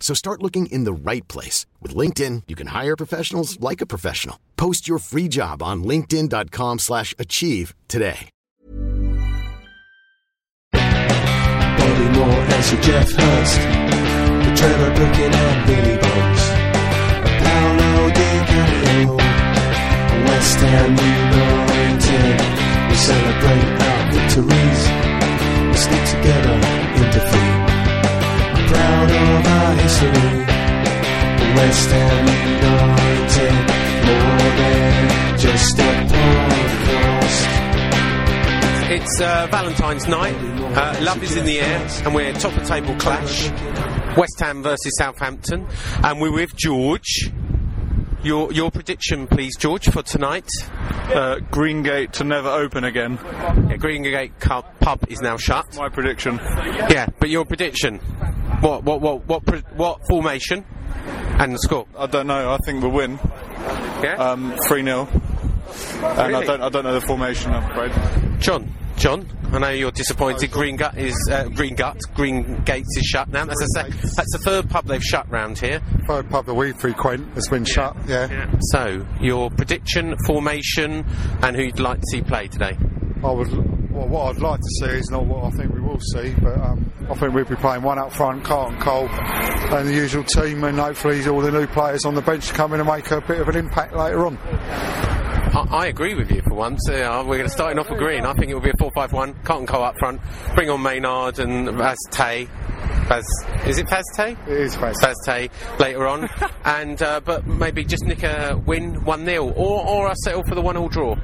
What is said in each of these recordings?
So start looking in the right place. With LinkedIn, you can hire professionals like a professional. Post your free job on linkedin.com slash achieve today. Bobby Moore as your Geoff Hurst. The Trevor Brooking and Billy Bonds. Paolo Di Canio. West Ham United. We celebrate our victories. We stick together in defeat. I'm proud of our history. West Ham United. More than just a podcast. It's uh, Valentine's night. Uh, love is in the air, and we're top of table clash. West Ham versus Southampton, and we're with George. Your your prediction, please, George, for tonight. Uh, Greengate to never open again. Yeah, Greengate Cu- pub is now shut. My prediction. Yeah, but your prediction. What what what what what formation and the score? I don't know. I think we'll win. Yeah. Um, three 0 And I don't. I don't know the formation. I'm afraid. John, John, I know you're disappointed. Green Gut is uh, Green Gut. Green Gates is shut now. That's the sec- that's the third pub they've shut round here. third pub that we frequent has been shut. Yeah. So your prediction, formation, and who you'd like to see play today? I would. Well, what I'd like to see is not what I think we will see, but um, I think we'll be playing one up front, Carlton Cole, and the usual team, and hopefully all the new players on the bench come in and make a bit of an impact later on. I, agree with you for once. Uh, we're going to start off agreeing. I think it will be a 4-5-1. Carlton Cole up front. Bring on Maynard and Vaz Tê. Vaz, is it Vaz Tê? It is. Vaz Tê later on, and uh, but maybe just nick a win one 0 or or I settle for the one all draw.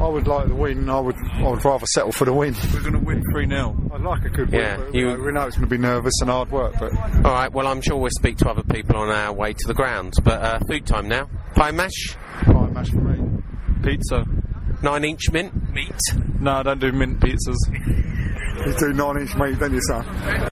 I would like the win. I would. I would rather settle for the win. We're going to win three 0 I'd like a good Yeah, win. But, you- you know, we know it's going to be nervous and hard work, but All right. Well, I'm sure we'll speak to other people on our way to the ground. But uh, food time now. Pie mash, fine match for me. Pizza. nine inch mint meat. No, I don't do mint pizzas. You do nine-inch meat, don't you son.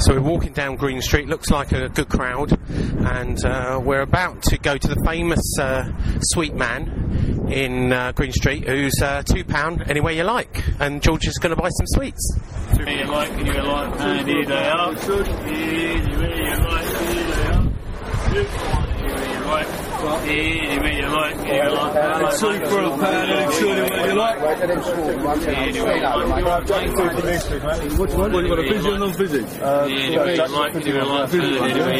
So we're walking down Green Street. Looks like a good crowd, and uh, we're about to go to the famous uh, sweet man in uh, Green Street, who's uh, two pound anywhere you like. And George is going to buy some sweets. Anywhere you like, anywhere you like, and here they are. Anywhere you like, here they are. Like, anywhere you like, anywhere you like. Two for a like. Anywhere you like. Which one? What, you got a fizzy or non-fizzy? Anywhere you like, you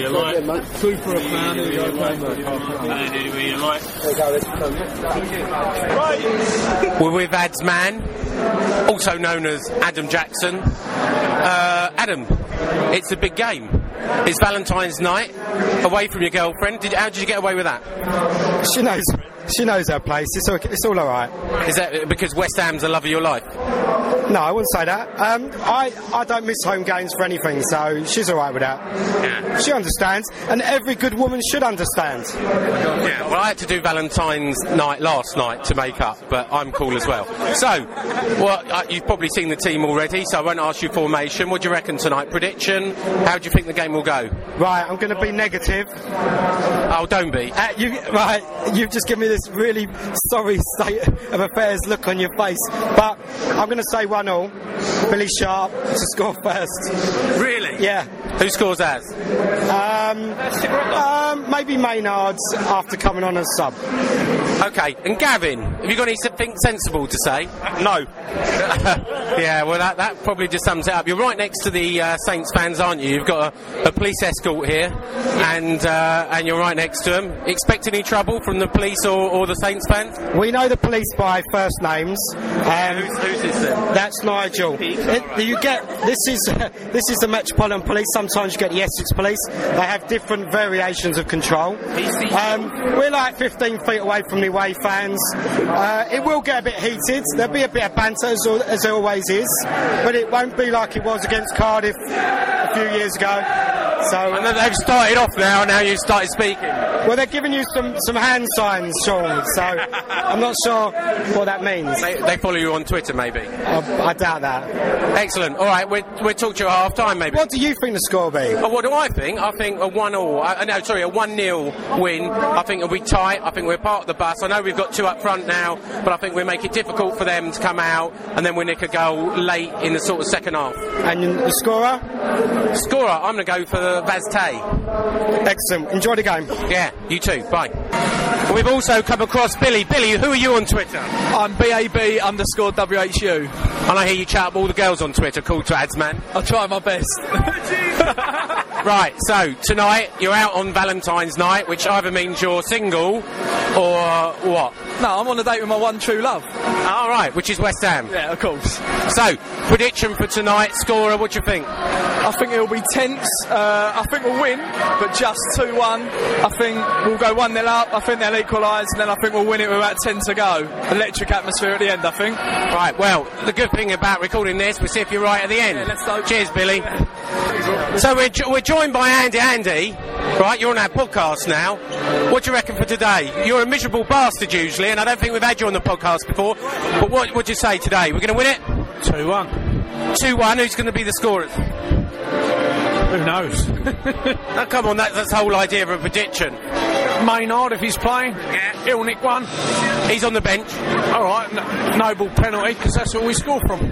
like, you like. Two for a mate? Anywhere you like. We're with Ad's man, also known as Adam Jackson. Uh, Adam, it's a big game. It's Valentine's night, away from your girlfriend. Did, how did you get away with that? She knows. She knows her place. It's all, it's all all right. Is that because West Ham's the love of your life? No, I wouldn't say that. Um, I I don't miss home games for anything, so she's all right with that. She understands, and every good woman should understand. Yeah, well, I had to do Valentine's night last night to make up, but I'm cool as well. So, well, uh, you've probably seen the team already, so I won't ask you formation. What do you reckon tonight? Prediction? How do you think the game will go? Right, I'm going to be negative. Oh, don't be. Uh, you, right, you've just given me this really sorry state of affairs look on your face, but I'm going to say 1 0. Billy Sharp to score first. Really? Yeah. Who scores as? Um, um, maybe Maynard's after coming on as sub. Okay, and Gavin, have you got anything sensible to say? No. yeah, well, that, that probably just sums it up. You're right next to the uh, Saints fans, aren't you? You've got a, a police escort here, and uh, and you're right next to them. Expect any trouble from the police or, or the Saints fans? We know the police by first names. Um, who's, who's this then? That's Nigel. It, you get this is this is the Metropolitan Police. Sometimes you get the Essex Police. They have different variations of control. Um, we're like 15 feet away from the away fans. Uh, it will get a bit heated. There'll be a bit of banter as, as there always is, but it won't be like it was against Cardiff a few years ago. So And then they've started off now, and now you've started speaking. well, they're giving you some, some hand signs, Sean. So I'm not sure what that means. They, they follow you on Twitter, maybe. I, I doubt that. Excellent. All right, we'll, we'll talk to you at half time, maybe. What do you think the score will be? Oh, what do I think? I think a one all. Uh, no, sorry, a one 0 win. I think it'll be tight. I think we're part of the bus. I know we've got two up front now, but I think we make it difficult for them to come out, and then we nick a goal late in the sort of second half. And the scorer? Scorer, I'm going to go for Vaz Tê. Excellent. Enjoy the game. Yeah, you too. Bye. We've also come across Billy. Billy, who are you on Twitter? I'm BAB underscore WHU. And I hear you chat up all the girls on Twitter. Cool to ads, man. I try my best. Right, so tonight you're out on Valentine's night, which either means you're single or what? no, I'm on a date with my one true love. All right, which is West Ham. Yeah, of course. So, prediction for tonight, scorer, what do you think? I think it'll be tense. Uh, I think we'll win, but just 2 1. I think we'll go 1 0 up. I think they'll equalise, and then I think we'll win it with about 10 to go. Electric atmosphere at the end, I think. Right, well, the good thing about recording this, we'll see if you're right at the end. Yeah. Cheers, Billy. So we're, jo- we're joined by Andy. Andy, right, you're on our podcast now. What do you reckon for today? You're a miserable bastard usually, and I don't think we've had you on the podcast before. But what would you say today? We're going to win it? 2 1. 2-1, who's going to be the scorer? Who knows? Oh, come on, that, that's the whole idea of a prediction. Maynard, if he's playing, Yeah. he'll nick one. He's on the bench. All right, n- noble penalty, because that's what we score from.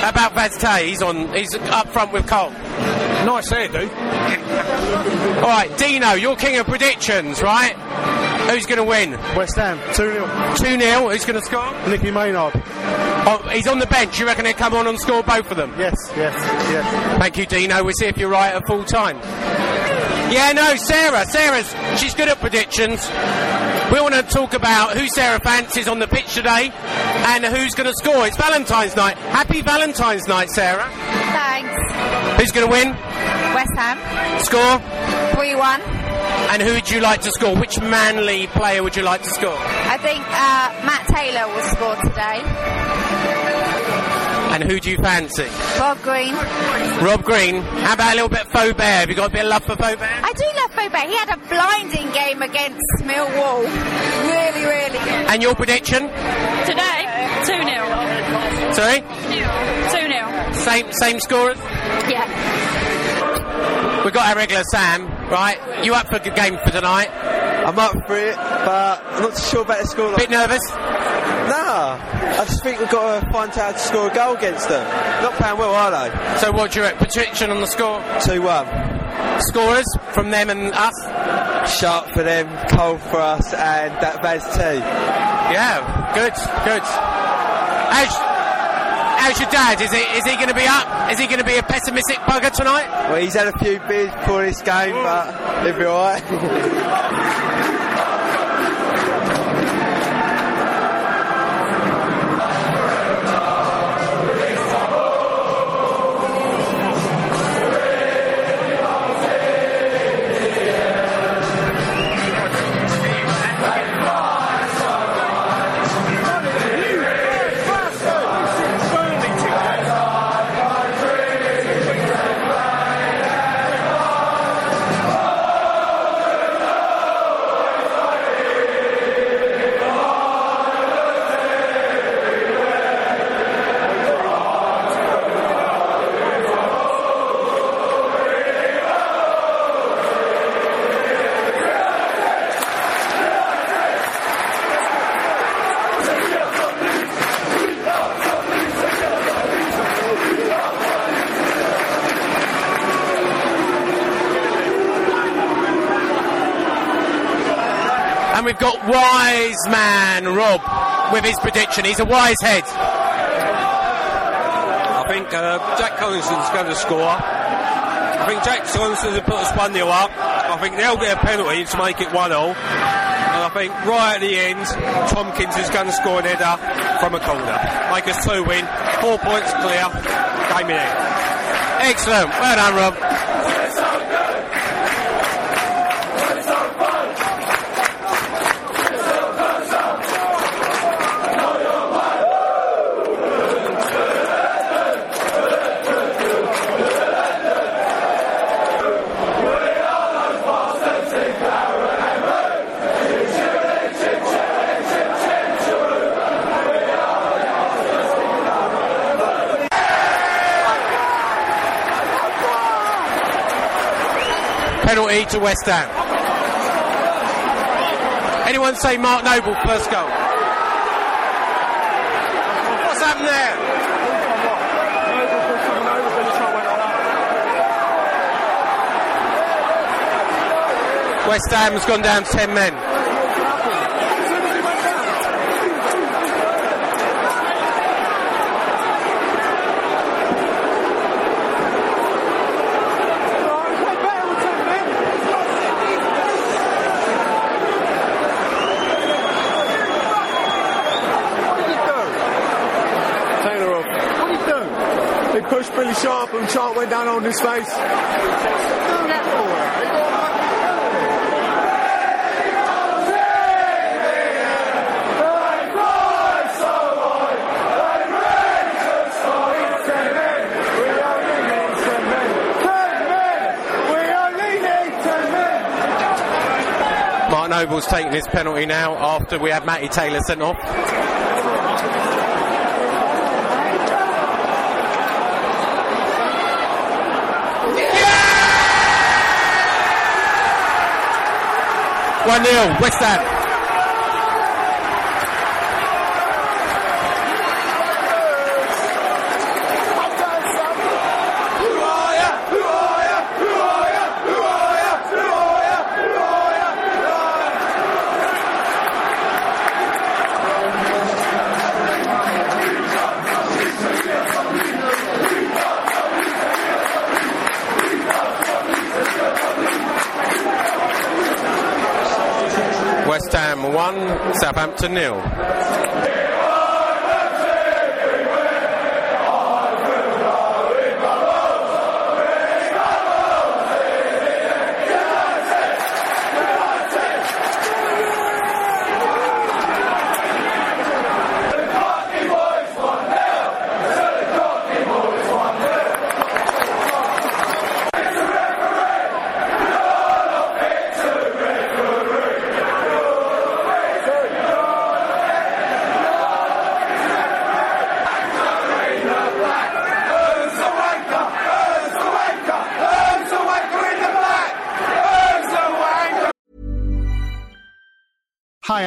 How about Vaz Tê? He's on. He's up front with Cole. Nice hairdo. All right, Dino, you're king of predictions, right? Who's going to win? West Ham, 2 0. 2 0. Who's going to score? Nicky Maynard. Oh, he's on the bench. You reckon he'll come on and score both of them? Yes, yes, yes. Thank you, Dino. We'll see if you're right at full time. Yeah, no, Sarah. Sarah's she's good at predictions. We want to talk about who Sarah fancies on the pitch today and who's going to score. It's Valentine's night. Happy Valentine's night, Sarah. Thanks. Who's going to win? West Ham, Score? 3 1. And who would you like to score? Which manly player would you like to score? I think uh, Matt Taylor will score today. And who do you fancy? Bob Green. Rob Green. How about a little bit of Faubert? Have you got a bit of love for Faubert? I do love Faubert. He had a blinding game against Millwall. Really, really good. And your prediction? Today, 2 0. Sorry? 2 0. Same same scorers? Yeah. We've got our regular Sam, right? You up for a good game for tonight? I'm up for it, but I'm not too sure about the score. Bit nervous? Nah, I just think we've got to find out how to score a goal against them. Not playing well, are they? So what's your prediction on the score? 2 1. Scorers from them and us? Sharp for them, Cole for us, and that Vaz too. Yeah, good, good. How's, how's your dad? Is he is he going to be up? Is he going to be a pessimistic bugger tonight? Well, he's had a few beers before this game, but he'll be alright. Wise Man Rob with his prediction. He's a wise head. I think uh, Jack Collison's going to score. I think Jack Collinson will put us 1 0 up. I think they'll get a penalty to make it 1 0. And I think right at the end, Tomkins is going to score an header from a corner. Make us two win, four points clear, game in hand. Excellent. Well done, Rob. To West Ham. Anyone say Mark Noble first goal? What's happened there? West Ham's gone down 10 men. Taylor off. What did he do? He pushed Billy Sharp went down on his face. Mark Noble's taking his penalty now after we had Matty Taylor sent off. One 0 West Ham. West Ham one, Southampton nil.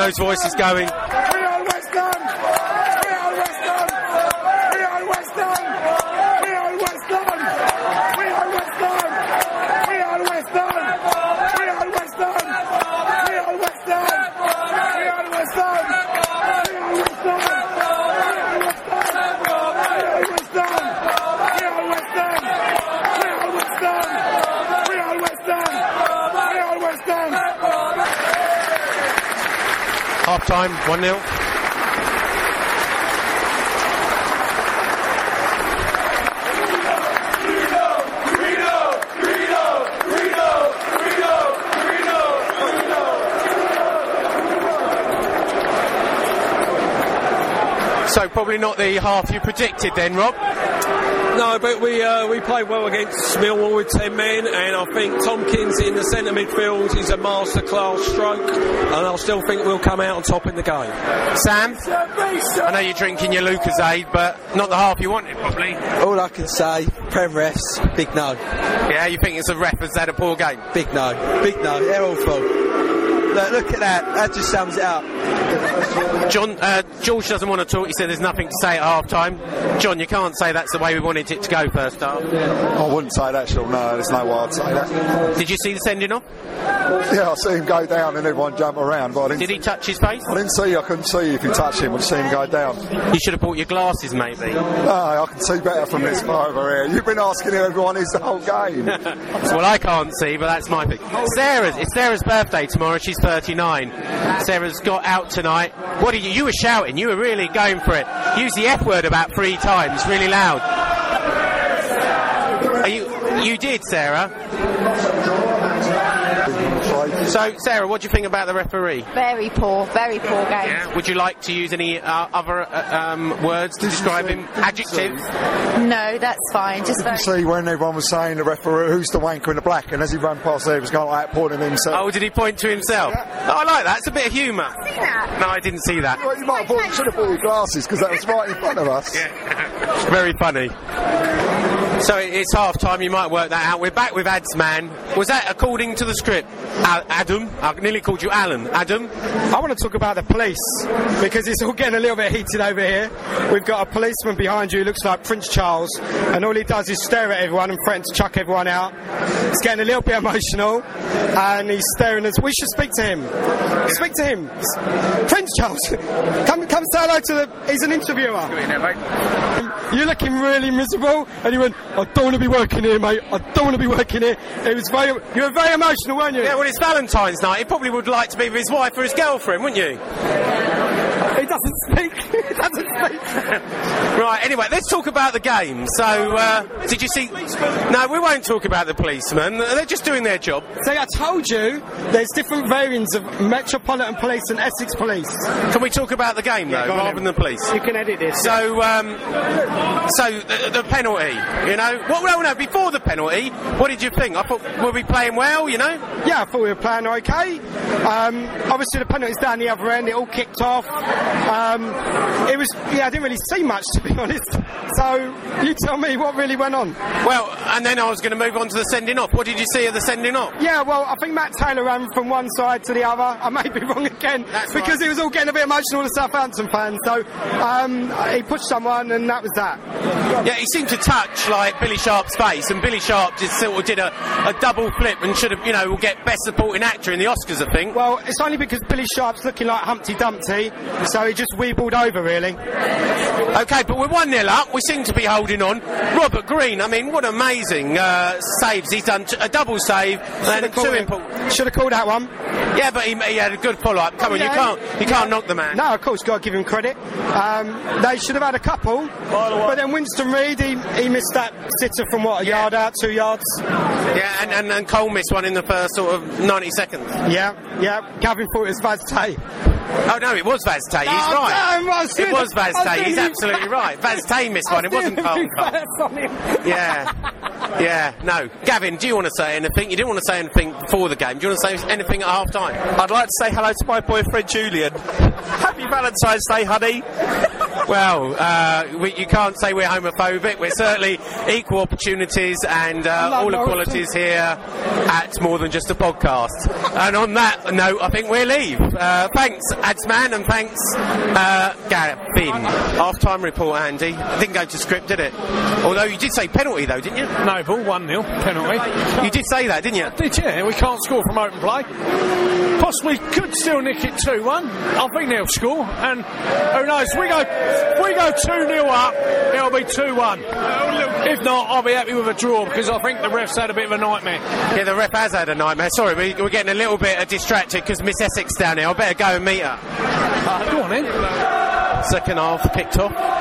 those voices going. Half time, 1 0. So probably not the half you predicted then, Rob. No, but we uh, we played well against Millwall with 10 men, and I think Tomkins in the centre midfield is a masterclass stroke, and I still think we'll come out on top in the game. Sam, I know you're drinking your Lucozade, but not the half you wanted, probably. All I can say, Prem refs, big no. Yeah, you think it's a ref has had a poor game? Big no. Big no. They're awful. Look, look at that. That just sums it up. John, uh, George doesn't want to talk. He said there's nothing to say at half time. John, you can't say that's the way we wanted it to go first half. I wouldn't say that, Sean. No, there's no way I'd say that. Did you see the sending off? Yeah, I see him go down and everyone jump around, but I didn't. Did he touch his face? I didn't see. I couldn't see if you touch him. I just see him go down. You should have brought your glasses, maybe. No, I can see better from this far over here. You've been asking everyone is the whole game. well, I can't see, but that's my thing. Sarah's, it's Sarah's birthday tomorrow. She's 39. Sarah's got out tonight. What are you? You were shouting. You were really going for it. Use the F word about three times, really loud. Are you? You did, Sarah. So, Sarah, what do you think about the referee? Very poor, very poor game. Yeah. Would you like to use any uh, other uh, um, words to describe him? Adjectives? No, that's fine. Just very. See when everyone was saying the referee, who's the wanker in the black, and as he ran past there, he was going like that, pointing at himself. Oh, did he point to himself? Oh, I like that. It's a bit of humour. No, I didn't see that. Well, you might have bought, should have bought your glasses because that was right in front of us. Yeah. Very funny. So it's half time, you might work that out. We're back with Ads Man. Was that according to the script? Al- Adam? I nearly called you Alan. Adam? I want to talk about the police because it's all getting a little bit heated over here. We've got a policeman behind you who looks like Prince Charles, and all he does is stare at everyone and threaten to chuck everyone out. It's getting a little bit emotional, and he's staring at us. We should speak to him. Speak to him. Prince Charles, come, come say hello to the. He's an interviewer. You're looking really miserable, and you went, I don't want to be working here, mate. I don't want to be working here. It was very. You were very emotional, weren't you? Yeah, well, it's Valentine's night. He probably would like to be with his wife or his girlfriend, wouldn't you? He doesn't speak. he doesn't speak. Right, anyway, let's talk about the game. So, uh, did you see. No, we won't talk about the policemen. They're just doing their job. See, I told you there's different variants of Metropolitan Police and Essex Police. Can we talk about the game, though, go on rather than the police? You can edit this. So, um, so the, the penalty, you know. What? No, no. Before the penalty, what did you think? I thought were we playing well, you know? Yeah, I thought we were playing okay. Um, obviously, the penalty's down the other end. It all kicked off. Um, it was yeah, I didn't really see much to be honest. So you tell me what really went on. Well, and then I was going to move on to the sending off. What did you see of the sending off? Yeah, well, I think Matt Taylor ran from one side to the other. I may be wrong again because it was all getting a bit emotional, the Southampton fans. So um, he pushed someone, and that was that. Yeah, he seemed to touch like Billy Sharp's face, and Billy Sharp just sort of did a, a double flip and should have, you know, will get best supporting actor in the Oscars, I think. Well, it's only because Billy Sharp's looking like Humpty Dumpty, so he just weebled over, really. Okay, but we're 1 0 up. We seem to be holding on. Robert Green, I mean, what amazing uh, saves. He's done t- a double save and two important. Should have called that one. Yeah, but he, he had a good follow up. Come on, Yeah, you can't you yeah. can't knock the man. No, of course, got to give him credit. Um, they should have had a couple, but then Winston Reid, he, he missed that sitter from what, a yard out, two yards? Yeah, and, and, and Cole missed one in the first sort of 90 seconds. Yeah, yeah. Gavin thought it was Vaz Tê. Oh no, it was Vaz Tê. He's Oh, right. damn, was it doing- was Vaz I Tay. He's absolutely right. Vaz Tê missed one. It wasn't Carlton Cole. Yeah, yeah. No, Gavin, do you want to say anything? You didn't want to say anything before the game. Do you want to say anything at half time? I'd like to say hello to my boy boyfriend Julian. Happy Valentine's Day, honey. Well, uh, we, you can't say we're homophobic. We're certainly equal opportunities and uh, all equalities here at more than just a podcast. And on that note, I think we'll leave. Uh, thanks, Adsman, and thanks, uh, Gavin. Half-time report, Andy. Didn't go to script, did it? Although you did say penalty, though, didn't you? No, ball 1 0, penalty. You did say that, didn't you? Did yeah, we can't score from open play. Possibly could still nick it 2 1. I think they'll score, and who knows? We go, if we go 2 0 up, it'll be 2 1. If not, I'll be happy with a draw because I think the refs had a bit of a nightmare. Yeah, the ref has had a nightmare. Sorry, we, we're getting a little bit distracted because Miss Essex down here. I better go and meet her. Go on then. Second half kicked off.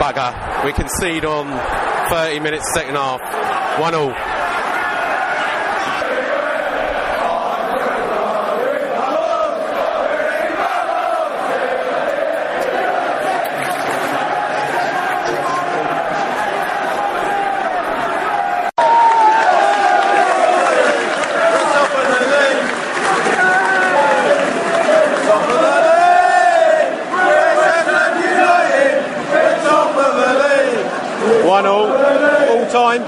Bugger. We concede on 30 minutes second half. 1 all. One all, all time.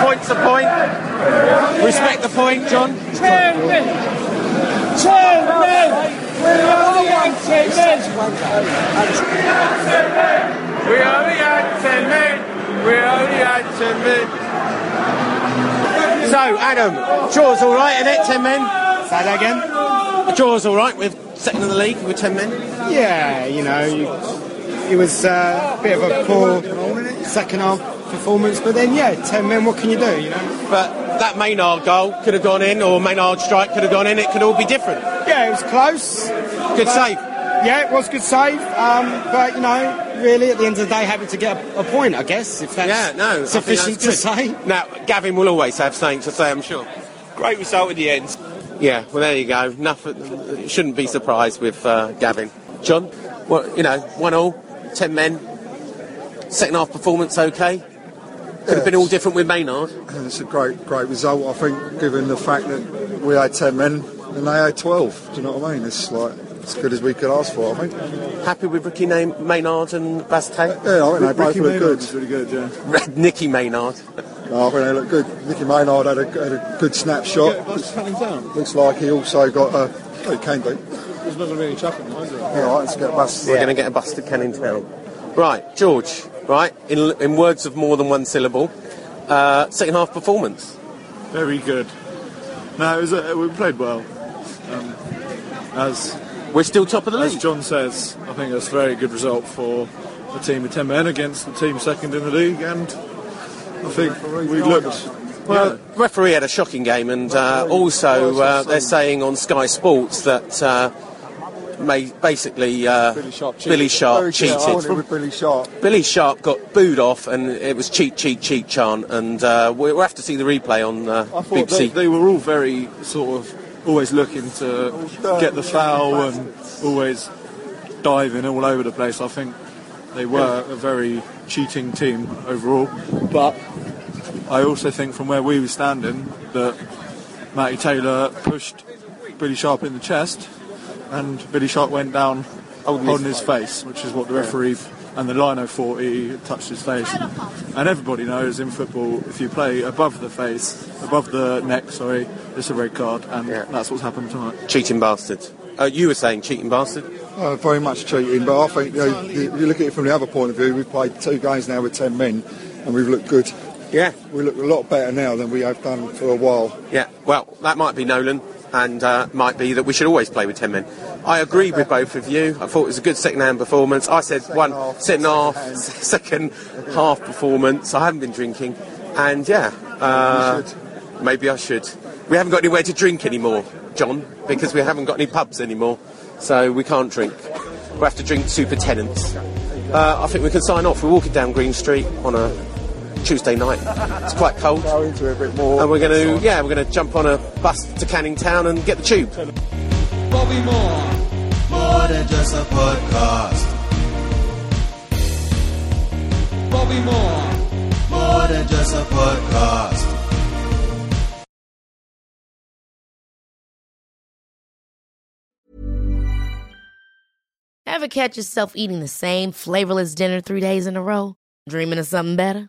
Point's a point. Respect the point, John. Chairman! Chairman! We're only on ten men! We only had ten men! We only had ten men! So, Adam, draw's all right, isn't it? Ten men. Say that again. The draw's all right with second in the league with ten men. Yeah, you know, you, it was uh, a bit of a poor second half performance, but then yeah, ten men. What can you do? You know. But that Maynard goal could have gone in, or Maynard strike could have gone in. It could all be different. Yeah, it was close. Good save. Yeah, it was good save. Um, but you know, really, at the end of the day, happy to get a, a point, I guess, if that's Yeah, no, I think sufficient to say. Now, Gavin will always have something to say, I'm sure. Great result at the end. Yeah, well, there you go. Nothing. Shouldn't be surprised with uh, Gavin. John, well, you know, one all, ten men. Second half performance okay. Could have been all different with Maynard. It's a great, great result, I think, given the fact that we had 10 men and they had 12. Do you know what I mean? It's like as good as we could ask for, I think. Happy with Ricky Name, Maynard and Bastate? Yeah, I think they both look good. really good, yeah. Nicky Maynard. No, I think they look good. Nicky Maynard had a, had a good snapshot. Looks like he also got a. Oh, he can do. There's not going to be any chapping, is there? Yeah, right, let's get a bus. We're going to get a bus to Canning Town. Right, George. Right, in, in words of more than one syllable, uh, second half performance. Very good. No, it was a, we played well. Um, as we're still top of the league. As. John says, I think that's a very good result for a team of ten men against the team second in the league, and I think we looked. Well, referee had a shocking game, and uh, also uh, they're saying on Sky Sports that uh, may, basically uh, Billy Sharp cheated. disappointed with Billy Sharp. Billy Sharp got booed off, and it was cheat, cheat, cheat chant, and uh, we'll have to see the replay on uh, I thought they, BBC. they were all very sort of always looking to get the foul and always diving all over the place. I think they were a very cheating team overall, but I also think from where we were standing that Matty Taylor pushed Billy Sharp in the chest, and Billy Sharp went down holding, his, face, which is what the referee and the lino thought he touched his face. And everybody knows in football, if you play above the face, above the neck, sorry, it's a red card, and that's what's happened tonight. Cheating bastard. Uh, you were saying cheating bastard? Uh, very much cheating, but I think you know, you, you look at it from the other point of view. We've played two games now with ten men, and we've looked good. Yeah, we look a lot better now than we have done for a while. Yeah, well, that might be Nolan, and uh, might be that we should always play with 10 men. I agree with both of you. I thought it was a good second hand performance. I said one second half, second half performance. I haven't been drinking, and yeah, uh, maybe I should. We haven't got anywhere to drink anymore, John, because we haven't got any pubs anymore, so we can't drink. We'll have to drink super Tennents. Uh, I think we can sign off. We're walking down Green Street on a Tuesday night. It's quite cold. Go into it a bit more. And we're going to, yeah, we're going to jump on a bus to Canning Town and get the tube. Bobby Moore. More than just a podcast. Bobby Moore. More than just a podcast. Ever catch yourself eating the same flavorless dinner three days in a row? Dreaming of something better?